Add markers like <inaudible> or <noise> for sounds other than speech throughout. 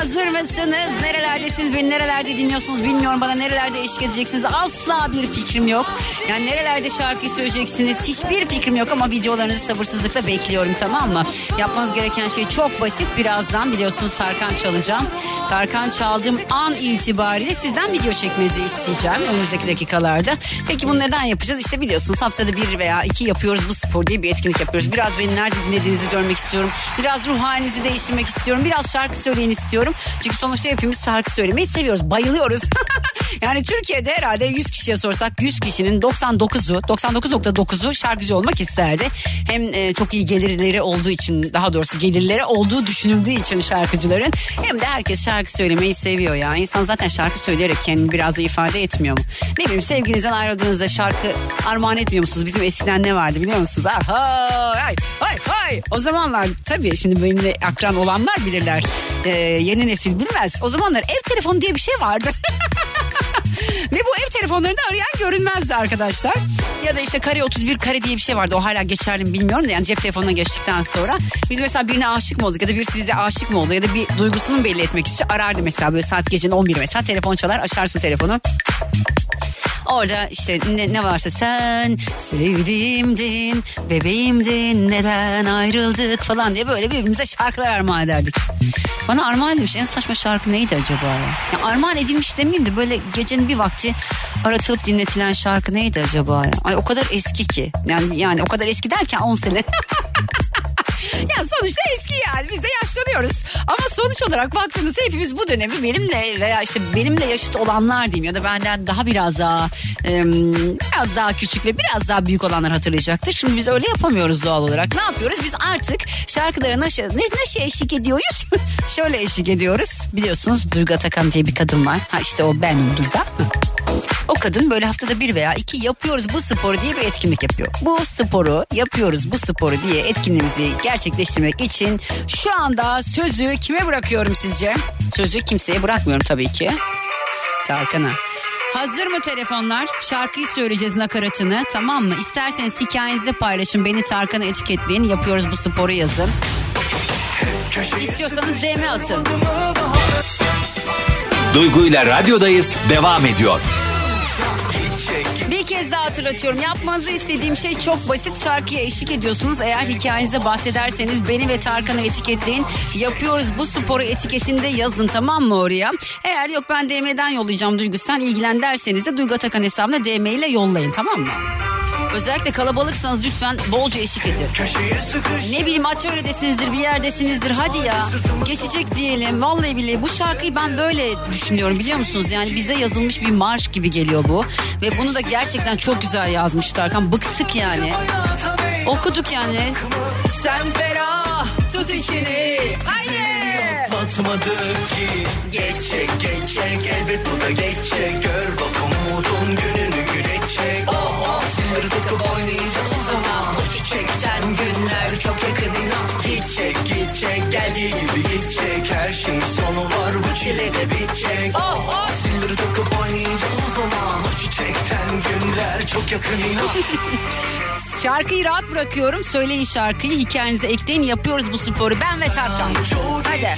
Hazır mısınız? Nerelerdesiniz? Beni nerelerde dinliyorsunuz bilmiyorum. Bana nerelerde eşlik edeceksiniz? Asla bir fikrim yok. Yani nerelerde şarkı söyleyeceksiniz? Hiçbir fikrim yok ama videolarınızı sabırsızlıkla bekliyorum tamam mı? Yapmanız gereken şey çok basit. Birazdan biliyorsunuz Tarkan çalacağım. Tarkan çaldığım an itibariyle sizden video çekmenizi isteyeceğim önümüzdeki dakikalarda. Peki bunu neden yapacağız? İşte biliyorsunuz haftada bir veya iki yapıyoruz bu spor diye bir etkinlik yapıyoruz. Biraz beni nerede dinlediğinizi görmek istiyorum. Biraz ruh halinizi değiştirmek istiyorum. Biraz şarkı söyleyin istiyorum. Çünkü sonuçta hepimiz şarkı söylemeyi seviyoruz. Bayılıyoruz. <laughs> yani Türkiye'de herhalde 100 kişiye sorsak 100 kişinin 99'u 99.9'u şarkıcı olmak isterdi. Hem e, çok iyi gelirleri olduğu için daha doğrusu gelirleri olduğu düşünüldüğü için şarkıcıların hem de herkes şarkı söylemeyi seviyor ya. İnsan zaten şarkı söyleyerek kendini biraz da ifade etmiyor mu? Ne bileyim sevginizden ayrıldığınızda şarkı armağan etmiyor musunuz? Bizim eskiden ne vardı biliyor musunuz? Aha, ay, ay, ay. O zamanlar tabii şimdi benimle akran olanlar bilirler. Ee, yeni nesil bilmez. O zamanlar ev telefonu diye bir şey vardı. <laughs> Ve bu ev telefonlarını arayan görünmezdi arkadaşlar. Ya da işte kare 31 kare diye bir şey vardı. O hala geçerli mi bilmiyorum da yani cep telefonuna geçtikten sonra. Biz mesela birine aşık mı olduk ya da birisi bize aşık mı oldu ya da bir duygusunu belli etmek için arardı mesela böyle saat gecenin 11 mesela telefon çalar açarsın telefonu. Orada işte ne, ne varsa sen sevdiğimdin, bebeğimdin, neden ayrıldık falan diye böyle birbirimize şarkılar armağan ederdik. Bana armağan edilmiş en saçma şarkı neydi acaba ya? ya armağan edilmiş demeyeyim de böyle gecenin bir vakti aratılıp dinletilen şarkı neydi acaba ya? Ay o kadar eski ki. Yani, yani o kadar eski derken 10 sene. <laughs> Sonuçta eski yani biz de yaşlanıyoruz. Ama sonuç olarak baktığınızda hepimiz bu dönemi benimle veya işte benimle yaşıt olanlar diyeyim ya da benden daha biraz daha biraz daha küçük ve biraz daha büyük olanlar hatırlayacaktır. Şimdi biz öyle yapamıyoruz doğal olarak. Ne yapıyoruz? Biz artık şarkılara nasıl, nasıl eşlik ediyoruz? <laughs> Şöyle eşlik ediyoruz. Biliyorsunuz Durga Takan diye bir kadın var. Ha işte o benim Durga. O kadın böyle haftada bir veya iki yapıyoruz bu sporu diye bir etkinlik yapıyor. Bu sporu yapıyoruz bu sporu diye etkinliğimizi gerçekleştirmek için şu anda sözü kime bırakıyorum sizce? Sözü kimseye bırakmıyorum tabii ki. Tarkan'a. Hazır mı telefonlar? Şarkıyı söyleyeceğiz nakaratını tamam mı? İsterseniz hikayenizi paylaşın. Beni Tarkan'a etiketleyin. Yapıyoruz bu sporu yazın. İstiyorsanız DM atın. Duygu ile radyodayız devam ediyor. Bir kez daha hatırlatıyorum. Yapmanızı istediğim şey çok basit. Şarkıya eşlik ediyorsunuz. Eğer hikayenize bahsederseniz beni ve Tarkan'ı etiketleyin. Yapıyoruz bu sporu etiketinde yazın tamam mı oraya? Eğer yok ben DM'den yollayacağım Duygu sen ilgilen derseniz de Duygu Atakan hesabına DM ile yollayın tamam mı? Özellikle kalabalıksanız lütfen bolca eşlik edin. Ne bileyim atölyedesinizdir bir yerdesinizdir hadi ya. Geçecek diyelim. Vallahi billahi bu şarkıyı ben böyle düşünüyorum biliyor musunuz? Yani bize yazılmış bir marş gibi geliyor bu. Ve bunu da gerçekten çok güzel yazmış Tarkan. Bıktık yani. Okuduk yani. Sen ferah tut içini. Haydi. Atmadı ki Geçecek Geçecek elbet bu da geçecek Gör bak umudun gününü gülecek Oh oh sinir takıp oynayacağız o zaman O çiçekten günler çok yakın inan Gidecek gidecek geldiği gibi gidecek Her şeyin sonu var bu çile de bitecek Oh oh sinir takıp oynayacağız o zaman O çiçekten günler çok yakın inan <laughs> Şarkıyı rahat bırakıyorum. Söyleyin şarkıyı. Hikayenize ekleyin. Yapıyoruz bu sporu. Ben ve Tarkan. Hadi.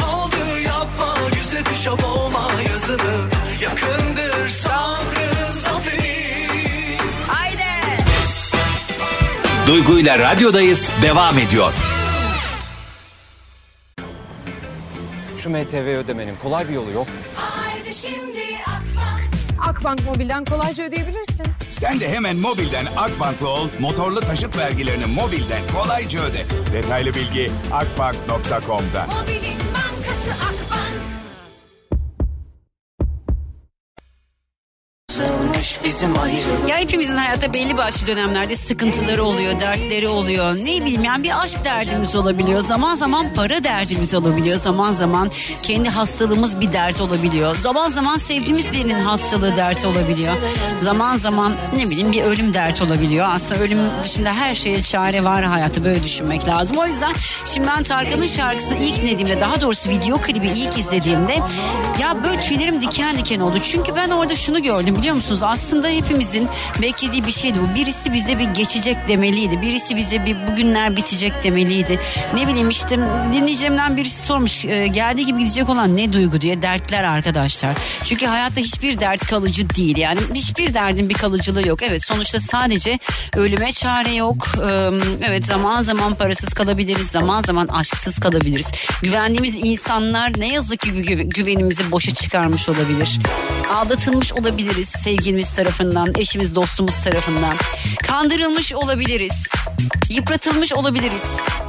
kaldı yapma Güzel kışa boğma yazını Yakındır sabrın Duygu ile radyodayız devam ediyor. Şu MTV ödemenin kolay bir yolu yok. Akbank Mobil'den kolayca ödeyebilirsin. Sen de hemen mobilden Akbank'la ol, motorlu taşıt vergilerini mobilden kolayca öde. Detaylı bilgi akbank.com'da. Mobilin bizim ayrılık Ya hepimizin hayatta belli başlı dönemlerde sıkıntıları oluyor, dertleri oluyor. Ne bileyim yani bir aşk derdimiz olabiliyor. Zaman zaman para derdimiz olabiliyor. Zaman zaman kendi hastalığımız bir dert olabiliyor. Zaman zaman sevdiğimiz birinin hastalığı dert olabiliyor. Zaman zaman ne bileyim bir ölüm dert olabiliyor. Aslında ölüm dışında her şeye çare var hayatta böyle düşünmek lazım. O yüzden şimdi ben Tarkan'ın şarkısını ilk dinlediğimde daha doğrusu video klibi ilk izlediğimde ya böyle tüylerim diken diken oldu. Çünkü ben orada şunu gördüm biliyor musunuz? Aslında hepimizin beklediği bir şeydi bu. Birisi bize bir geçecek demeliydi. Birisi bize bir bugünler bitecek demeliydi. Ne bileyim işte dinleyeceğimden birisi sormuş. e, geldiği gibi gidecek olan ne duygu diye dertler arkadaşlar. Çünkü hayatta hiçbir dert kalıcı değil. Yani hiçbir derdin bir kalıcılığı yok. Evet sonuçta sadece ölüme çare yok. Ee, Evet zaman zaman parasız kalabiliriz. Zaman zaman aşksız kalabiliriz. Güvendiğimiz insanlar ne yazık ki gü- güvenimizi boşa çıkarmış olabilir. Aldatılmış olabiliriz sevgilimiz tarafından, eşimiz, dostumuz tarafından. Kandırılmış olabiliriz. Yıpratılmış olabiliriz.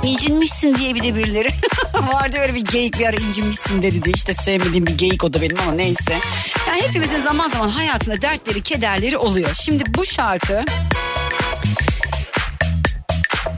İncinmişsin diye bir de birileri. <laughs> Vardı öyle bir geyik bir ara incinmişsin dedi de işte sevmediğim bir geyik o da benim ama neyse. Yani hepimizin zaman zaman hayatında dertleri, kederleri oluyor. Şimdi bu şarkı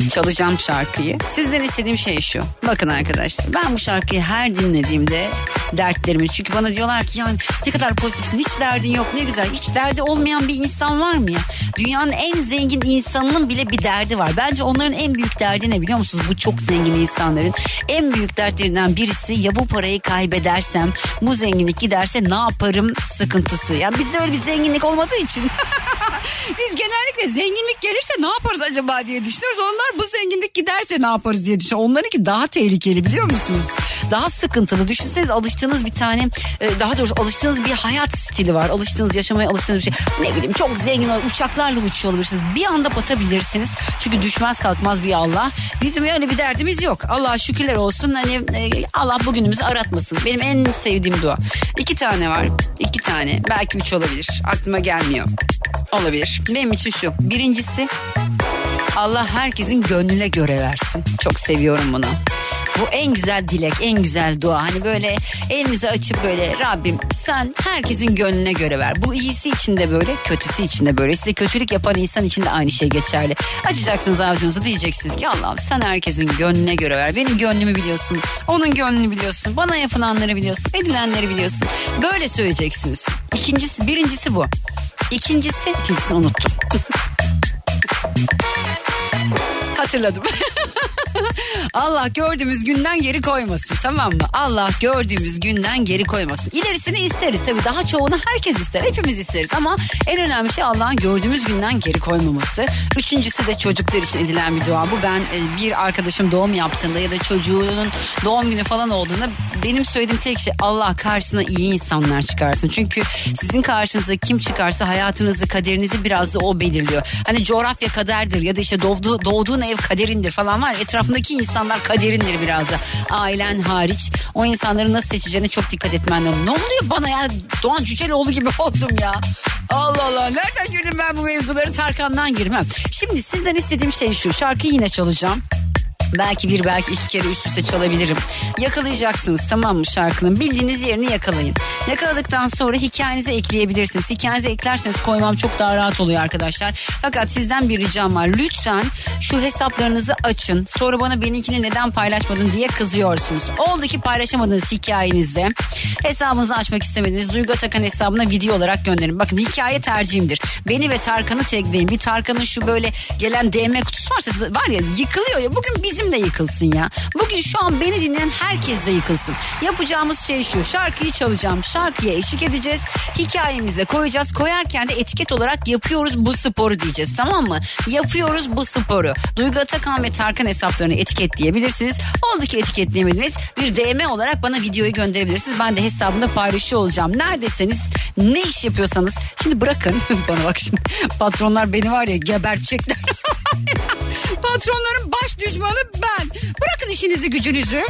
çalacağım şarkıyı. Sizden istediğim şey şu. Bakın arkadaşlar ben bu şarkıyı her dinlediğimde dertlerimi çünkü bana diyorlar ki yani ne kadar pozitifsin hiç derdin yok ne güzel hiç derdi olmayan bir insan var mı ya? Dünyanın en zengin insanının bile bir derdi var. Bence onların en büyük derdi ne biliyor musunuz? Bu çok zengin insanların en büyük dertlerinden birisi ya bu parayı kaybedersem bu zenginlik giderse ne yaparım sıkıntısı. Ya bizde öyle bir zenginlik olmadığı için <laughs> <laughs> biz genellikle zenginlik gelirse ne yaparız acaba diye düşünüyoruz. Onlar bu zenginlik giderse ne yaparız diye düşünüyor. Onlarınki daha tehlikeli biliyor musunuz? Daha sıkıntılı. Düşünseniz alıştığınız bir tane e, daha doğrusu alıştığınız bir hayat stili var. Alıştığınız yaşamaya alıştığınız bir şey. Ne bileyim çok zengin ol- uçaklarla uçuyor olabilirsiniz. Bir anda batabilirsiniz. Çünkü düşmez kalkmaz bir Allah. Bizim öyle bir derdimiz yok. Allah'a şükürler olsun. Hani e, Allah bugünümüzü aratmasın. Benim en sevdiğim dua. İki tane var. İki tane. Belki üç olabilir. Aklıma gelmiyor. Olabilir. Benim için şu. Birincisi Allah herkesin gönlüne göre versin. Çok seviyorum bunu. Bu en güzel dilek, en güzel dua. Hani böyle elinizi açıp böyle Rabbim sen herkesin gönlüne göre ver. Bu iyisi için de böyle, kötüsü için de böyle. Size kötülük yapan insan için de aynı şey geçerli. Açacaksınız avucunuzu diyeceksiniz ki Allah'ım sen herkesin gönlüne göre ver. Benim gönlümü biliyorsun, onun gönlünü biliyorsun, bana yapılanları biliyorsun, edilenleri biliyorsun. Böyle söyleyeceksiniz. İkincisi, birincisi bu. İkincisi, ikincisini unuttum. Hatırladım. <laughs> Allah gördüğümüz günden geri koymasın tamam mı? Allah gördüğümüz günden geri koymasın. İlerisini isteriz tabii daha çoğunu herkes ister hepimiz isteriz ama en önemli şey Allah'ın gördüğümüz günden geri koymaması. Üçüncüsü de çocuklar için edilen bir dua bu. Ben e, bir arkadaşım doğum yaptığında ya da çocuğunun doğum günü falan olduğunda benim söylediğim tek şey Allah karşısına iyi insanlar çıkarsın. Çünkü sizin karşınıza kim çıkarsa hayatınızı kaderinizi biraz da o belirliyor. Hani coğrafya kaderdir ya da işte doğduğu, doğduğun ev kaderindir falan var. Etrafındaki insanlar kaderindir biraz da. Ailen hariç o insanları nasıl seçeceğine çok dikkat etmen lazım. Ne oluyor bana ya Doğan Cüceloğlu gibi <laughs> oldum ya. Allah Allah nereden girdim ben bu mevzuları Tarkan'dan girmem. Şimdi sizden istediğim şey şu şarkıyı yine çalacağım. Belki bir belki iki kere üst üste çalabilirim. Yakalayacaksınız tamam mı şarkının? Bildiğiniz yerini yakalayın. Yakaladıktan sonra hikayenize ekleyebilirsiniz. Hikayenize eklerseniz koymam çok daha rahat oluyor arkadaşlar. Fakat sizden bir ricam var. Lütfen şu hesaplarınızı açın. Sonra bana benimkini neden paylaşmadın diye kızıyorsunuz. Oldu ki paylaşamadığınız hikayenizde hesabınızı açmak istemediğiniz Duygu Atakan hesabına video olarak gönderin. Bakın hikaye tercihimdir. Beni ve Tarkan'ı tagleyin. Bir Tarkan'ın şu böyle gelen DM kutusu varsa var ya yıkılıyor ya. Bugün bizim de yıkılsın ya. Bugün şu an beni dinleyen herkes de yıkılsın. Yapacağımız şey şu. Şarkıyı çalacağım. Şarkıya eşlik edeceğiz. Hikayemize koyacağız. Koyarken de etiket olarak yapıyoruz bu sporu diyeceğiz. Tamam mı? Yapıyoruz bu sporu. Duygu Atakan ve Tarkan hesaplarını etiketleyebilirsiniz. Oldu ki etiketleyemediniz. Bir DM olarak bana videoyu gönderebilirsiniz. Ben de hesabımda paylaşıyor olacağım. Neredesiniz? Ne iş yapıyorsanız. Şimdi bırakın. <laughs> bana bak şimdi. Patronlar beni var ya gebertecekler. <laughs> Patronların baş düşmanı ben. Bırakın işinizi gücünüzü.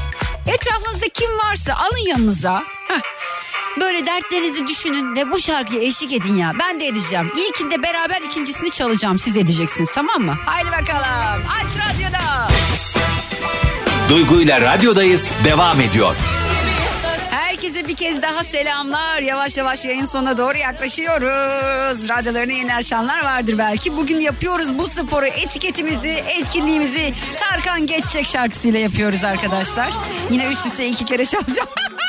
Etrafınızda kim varsa alın yanınıza. Böyle dertlerinizi düşünün ve bu şarkıya eşlik edin ya. Ben de edeceğim. İlkinde beraber ikincisini çalacağım. Siz edeceksiniz tamam mı? Haydi bakalım. Aç radyoda. Duygu ile radyodayız devam ediyor. Herkese bir kez daha selamlar. Yavaş yavaş yayın sonuna doğru yaklaşıyoruz. Radyolarını yeni açanlar vardır belki. Bugün yapıyoruz bu sporu, etiketimizi, etkinliğimizi Tarkan Geçecek şarkısıyla yapıyoruz arkadaşlar. Yine üst üste iki kere çalacağım. <laughs>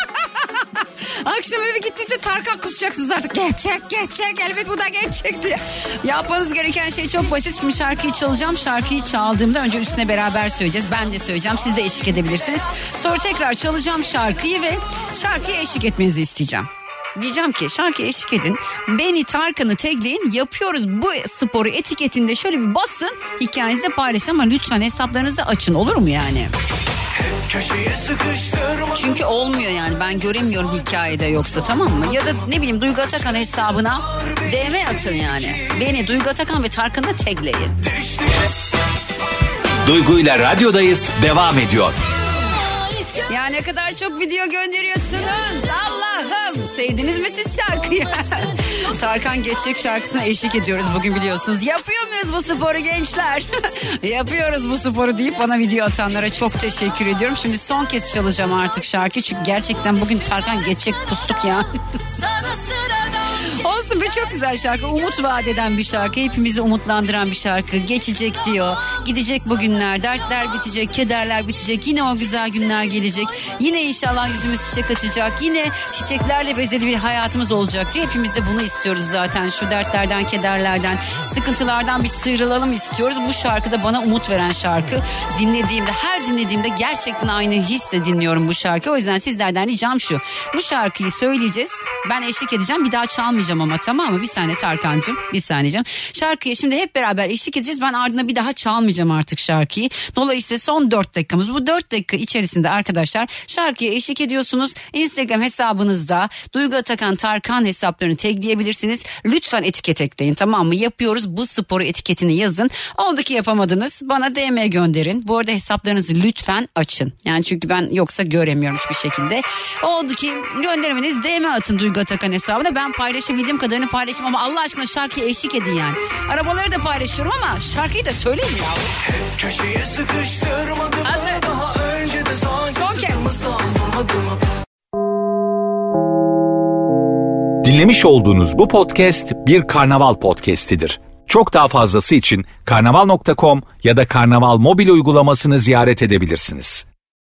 Akşam eve gittiyse Tarkan kusacaksınız artık. Geçecek, geçecek, elbet bu da geçecek diye. Yapmanız gereken şey çok basit. Şimdi şarkıyı çalacağım. Şarkıyı çaldığımda önce üstüne beraber söyleyeceğiz. Ben de söyleyeceğim. Siz de eşlik edebilirsiniz. Sonra tekrar çalacağım şarkıyı ve şarkıya eşlik etmenizi isteyeceğim. Diyeceğim ki şarkıya eşlik edin. Beni Tarkan'ı tagleyin. Yapıyoruz bu sporu etiketinde şöyle bir basın. Hikayenizde paylaşın ama lütfen hesaplarınızı açın olur mu yani? Köşeye sıkıştırma Çünkü olmuyor yani ben göremiyorum hikayede yoksa tamam mı? Ya da ne bileyim Duygu Atakan hesabına DM atın yani. Beni Duygu Atakan ve Tarkan'ı tagleyin. Duygu ile radyodayız devam ediyor. Ya ne kadar çok video gönderiyorsunuz. Sevdiniz mi siz şarkıyı? Tarkan Geçecek şarkısına eşlik ediyoruz bugün biliyorsunuz. Yapıyor muyuz bu sporu gençler? <laughs> Yapıyoruz bu sporu deyip bana video atanlara çok teşekkür ediyorum. Şimdi son kez çalacağım artık şarkı çünkü gerçekten bugün Tarkan Geçecek kustuk ya. <laughs> Olsun be çok güzel şarkı. Umut vaat eden bir şarkı. Hepimizi umutlandıran bir şarkı. Geçecek diyor. Gidecek bu günler. Dertler bitecek. Kederler bitecek. Yine o güzel günler gelecek. Yine inşallah yüzümüz çiçek açacak. Yine çiçeklerle bezeli bir hayatımız olacak diyor. Hepimiz de bunu istiyoruz zaten. Şu dertlerden, kederlerden, sıkıntılardan bir sıyrılalım istiyoruz. Bu şarkı da bana umut veren şarkı. Dinlediğimde, her dinlediğimde gerçekten aynı hisle dinliyorum bu şarkıyı. O yüzden sizlerden ricam şu. Bu şarkıyı söyleyeceğiz. Ben eşlik edeceğim. Bir daha çalmayacağım ama tamam mı? Bir saniye Tarkan'cığım. Bir saniye canım. Şarkıya şimdi hep beraber eşlik edeceğiz. Ben ardına bir daha çalmayacağım artık şarkıyı. Dolayısıyla son 4 dakikamız. Bu 4 dakika içerisinde arkadaşlar şarkıya eşlik ediyorsunuz. Instagram hesabınızda Duygu Atakan Tarkan hesaplarını tagleyebilirsiniz. Lütfen etiket ekleyin tamam mı? Yapıyoruz bu sporu etiketini yazın. Oldu ki yapamadınız. Bana DM gönderin. Bu arada hesaplarınızı lütfen açın. Yani çünkü ben yoksa göremiyorum hiçbir şekilde. Oldu ki göndermeniz DM atın Duygu Atakan hesabına. Ben paylaşabildiğim kadarını paylaşayım ama Allah aşkına şarkıya eşlik edin yani. Arabaları da paylaşıyorum ama şarkıyı da söyleyin ya. Köşeye sıkıştırmadı Hazır. Daha önce de sanki Son kez. Dinlemiş olduğunuz bu podcast bir karnaval podcastidir. Çok daha fazlası için karnaval.com ya da karnaval mobil uygulamasını ziyaret edebilirsiniz.